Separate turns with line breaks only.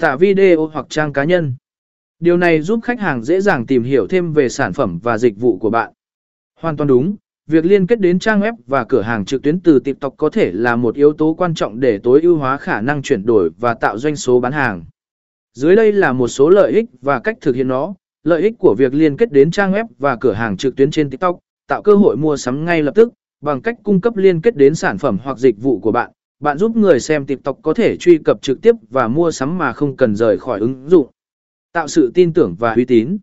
Tả video hoặc trang cá nhân. Điều này giúp khách hàng dễ dàng tìm hiểu thêm về sản phẩm và dịch vụ của bạn. Hoàn toàn đúng, việc liên kết đến trang web và cửa hàng trực tuyến từ TikTok có thể là một yếu tố quan trọng để tối ưu hóa khả năng chuyển đổi và tạo doanh số bán hàng. Dưới đây là một số lợi ích và cách thực hiện nó. Lợi ích của việc liên kết đến trang web và cửa hàng trực tuyến trên TikTok, tạo cơ hội mua sắm ngay lập tức, bằng cách cung cấp liên kết đến sản phẩm hoặc dịch vụ của bạn. Bạn giúp người xem TikTok có thể truy cập trực tiếp và mua sắm mà không cần rời khỏi ứng dụng. Tạo sự tin tưởng và uy tín.